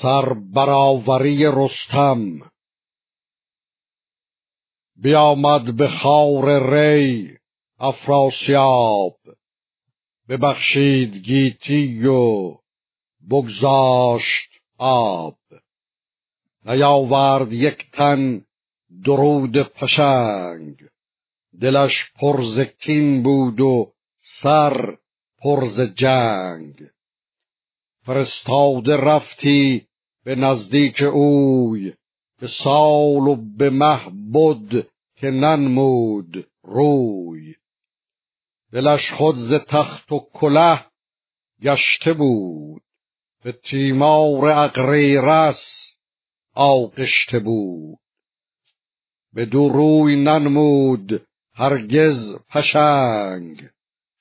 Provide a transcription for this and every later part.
سربراوری رستم. بیامد به خاور ری افراسیاب. ببخشید گیتی و بگذاشت آب. نیاورد یک تن درود پشنگ. دلش پرز کین بود و سر پرز جنگ. فرستاده رفتی به نزدیک اوی به سال و به مه بد که ننمود روی. دلش خود ز تخت و کله گشته بود به تیمار اغریرس آغشته بود. به دو روی ننمود هرگز پشنگ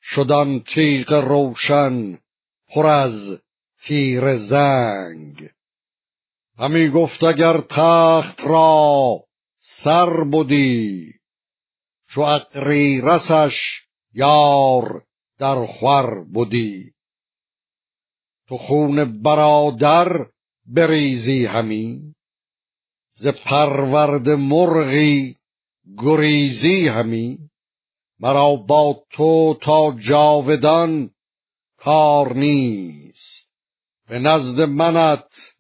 شدن تیغ روشن پر از تیر زنگ. همی گفت اگر تخت را سر بودی چو اقری رسش یار در خور بودی. تو خون برادر بریزی همی ز پرورد مرغی گریزی همی. مرا با تو تا جاودان کار نیست به نزد منت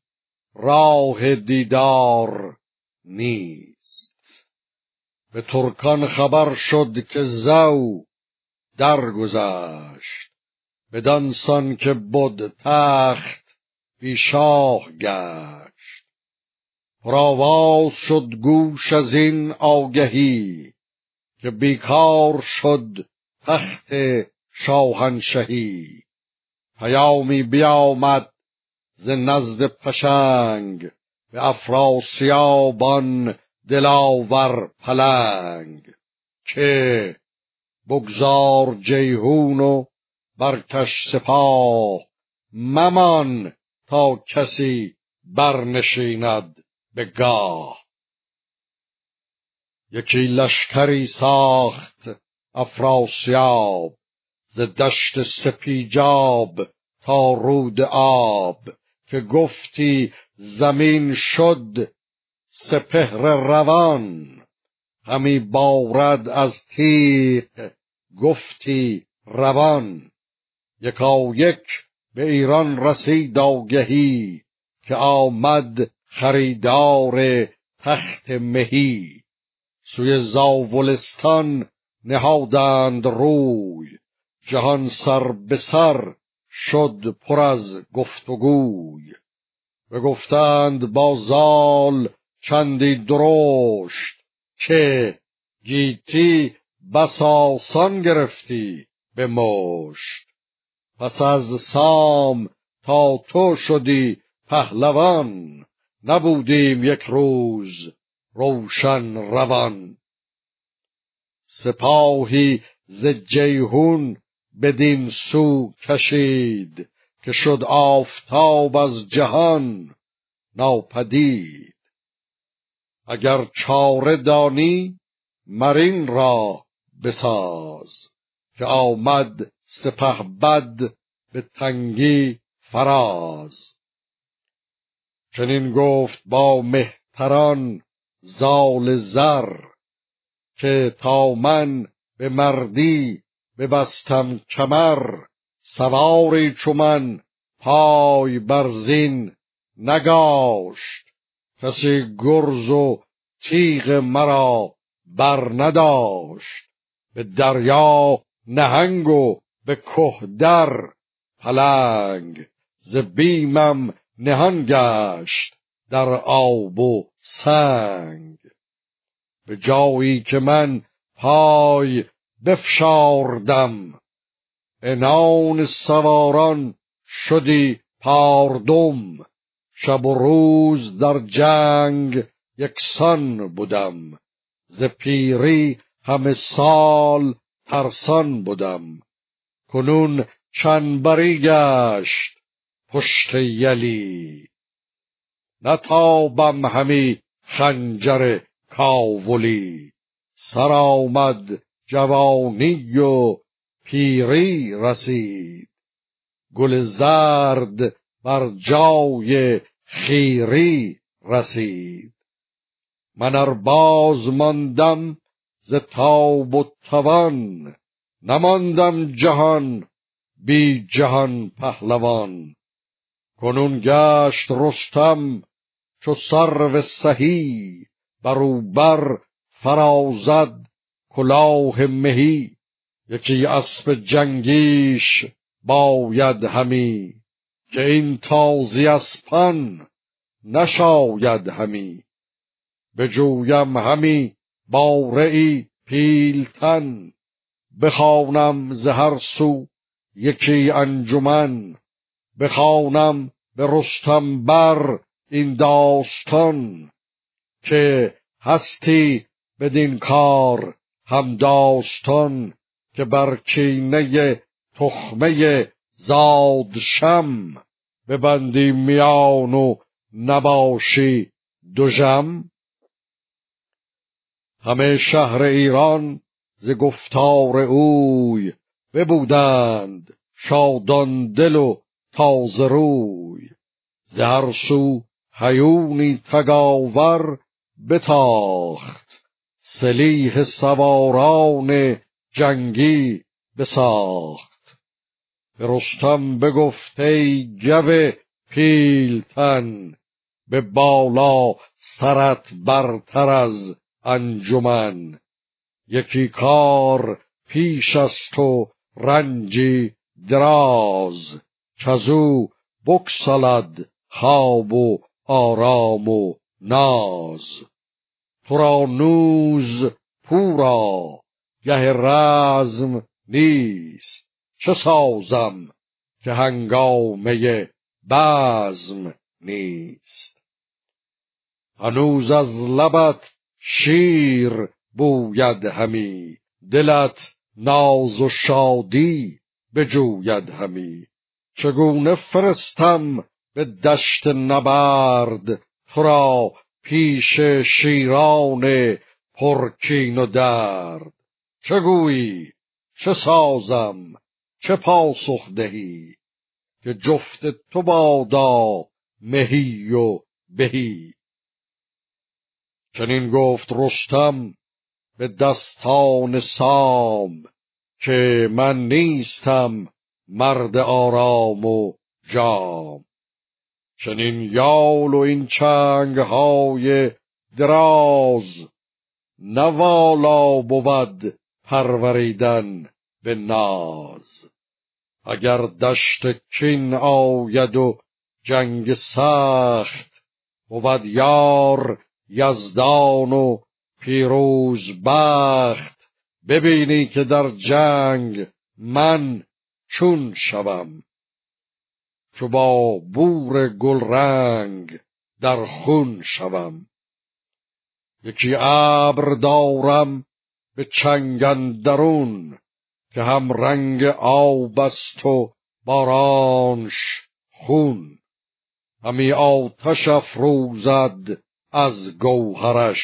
راه دیدار نیست. به ترکان خبر شد که زو درگذشت. بدانسان که بود تخت بی شاه گشت. پرآواز شد گوش از این آگهی که بیکار شد تخت شاهنشهی. پیامی بیامد ز نزد پشنگ به افراسیابان دلاور پلنگ. که بگذار جیهون و برکش سپاه ممان تا کسی برنشیند به گاه. یکی لشکری ساخت افراسیاب ز دشت سپیجاب تا رود آب. که گفتی زمین شد سپهر روان همی بارد از تیغ گفتی روان. یکا یک به ایران رسید آگهی که آمد خریدار تخت مهی. سوی زاولستان نهادند روی جهان سر به سر شد پر از گفتگوی. بگفتند با زال چندی درشت که گیتی بس آسان گرفتی به مشت. پس از سام تا تو شدی پهلوان نبودیم یک روز روشن روان. سپاهی ز جیهون بدین سو کشید که شد آفتاب از جهان ناپدید. اگر چاره دانی مرین را بساز که آمد سپه بد به تنگی فراز. چنین گفت با مهتران زال زر که تا من به مردی ببستم کمر سواری چو من پای بر زین نگاشت. کسی گرز و تیغ مرا بر نداشت. به دریا نهنگ و به که در پلنگ ز بیمم نهان گشت در آب و سنگ. به جایی که من پای بفشاردم. انان سواران شدی پاردم. شب و روز در جنگ یکسان بودم. ز پیری همه سال ترسان بودم. کنون چنبری گشت پشت یلی. نتابم همی خنجر کاولی. سر آمد جوانی و پیری رسید. گل زرد بر جای خیری رسید. من ار باز ماندم ز تاب و توان نماندم جهان بی جهان پهلوان. کنون گشت رستم چو سرو سهی بروبر فرازد کلاه مهی یکی اسب جنگیش باید همی که این تازی اسپان نشاید همی. بجویم همی باره ای پیلتن بخوانم ز هر سو یکی انجمن بخوانم به رستم بر این داستان که هستی بدین کار هم داستان که بر کینه تخمه زادشم ببندی میان و نباشی دوژم همه شهر ایران ز گفتار اوی ببودند شادان دل و تازه روی. ز هیونی تگاور بتاخت سلیح سواران جنگی بساخت. به رستم بگفت ای گو پیلتن به بالا سرت برتر از انجمن. یکی کار پیش است و رنجی دراز کزو بکسلد خواب و آرام و ناز. تو را نوز پورا. گه رزم نیست. چه سازم؟ که هنگامه بزم نیست. هنوز از لبت شیر بوید همی. دلت ناز و شادی بجوید همی. چگونه فرستم به دشت نبرد تو را پیش شیران پرکین و درد. چه گویی؟ چه سازم؟ چه پاسخ دهی؟ که جفت تو بادا مهی و بهی. چنین گفت رستم به دستان سام که من نیستم مرد آرام و جام. چنین یال و این چنگ های دراز نوالا بود پروریدن به ناز. اگر دشت کین آید و جنگ سخت بود یار یزدان و پیروز بخت. ببینی که در جنگ من چون شوم. چو با بور گلرنگ در خون شوم. یکی ابر دارم به چنگن درون که هم رنگ آب است و بارانش خون. همی آتش افروزد از گوهرش.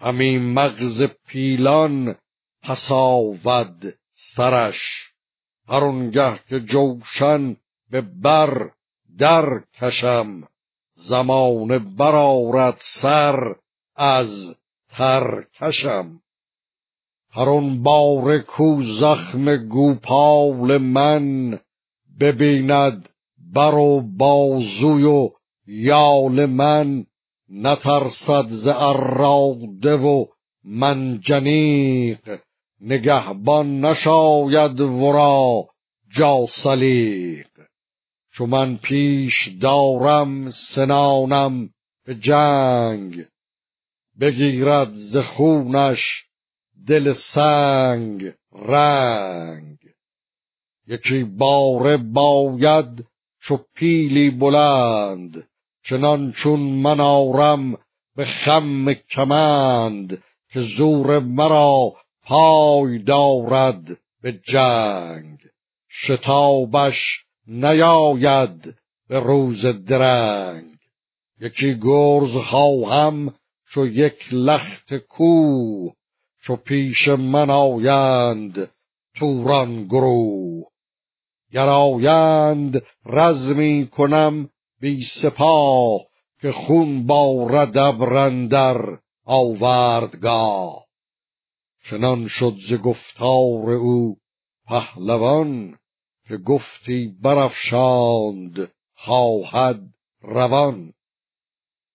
همی مغز پیلان پساود سرش. هر که جوشن به بر در کشم. زمان برارد سر از ترکشم هر اون بار کو زخم گوپال من ببیند بر و بازوی و یال من. نترسد ز اراده و منجنیق نگهبان نشاید ورا جاسلیق چو من پیش دارم سنانم به جنگ. بگیرد ز خونش دل سنگ رنگ. یکی باره باید چو پیلی بلند چنان چون من آرم به خم کمند که زور مرا پای دارد به جنگ. شتابش نیاید به روز درنگ. یکی گرز خواهم چو یک لخت کوه چو پیش من آیند توران گروه. گرایند رزمی کنم بی سپاه که خون بارد ابرندر آوردگاه. چنان شد ز گفتار او پهلوان که گفتی برافشاند خواهد روان.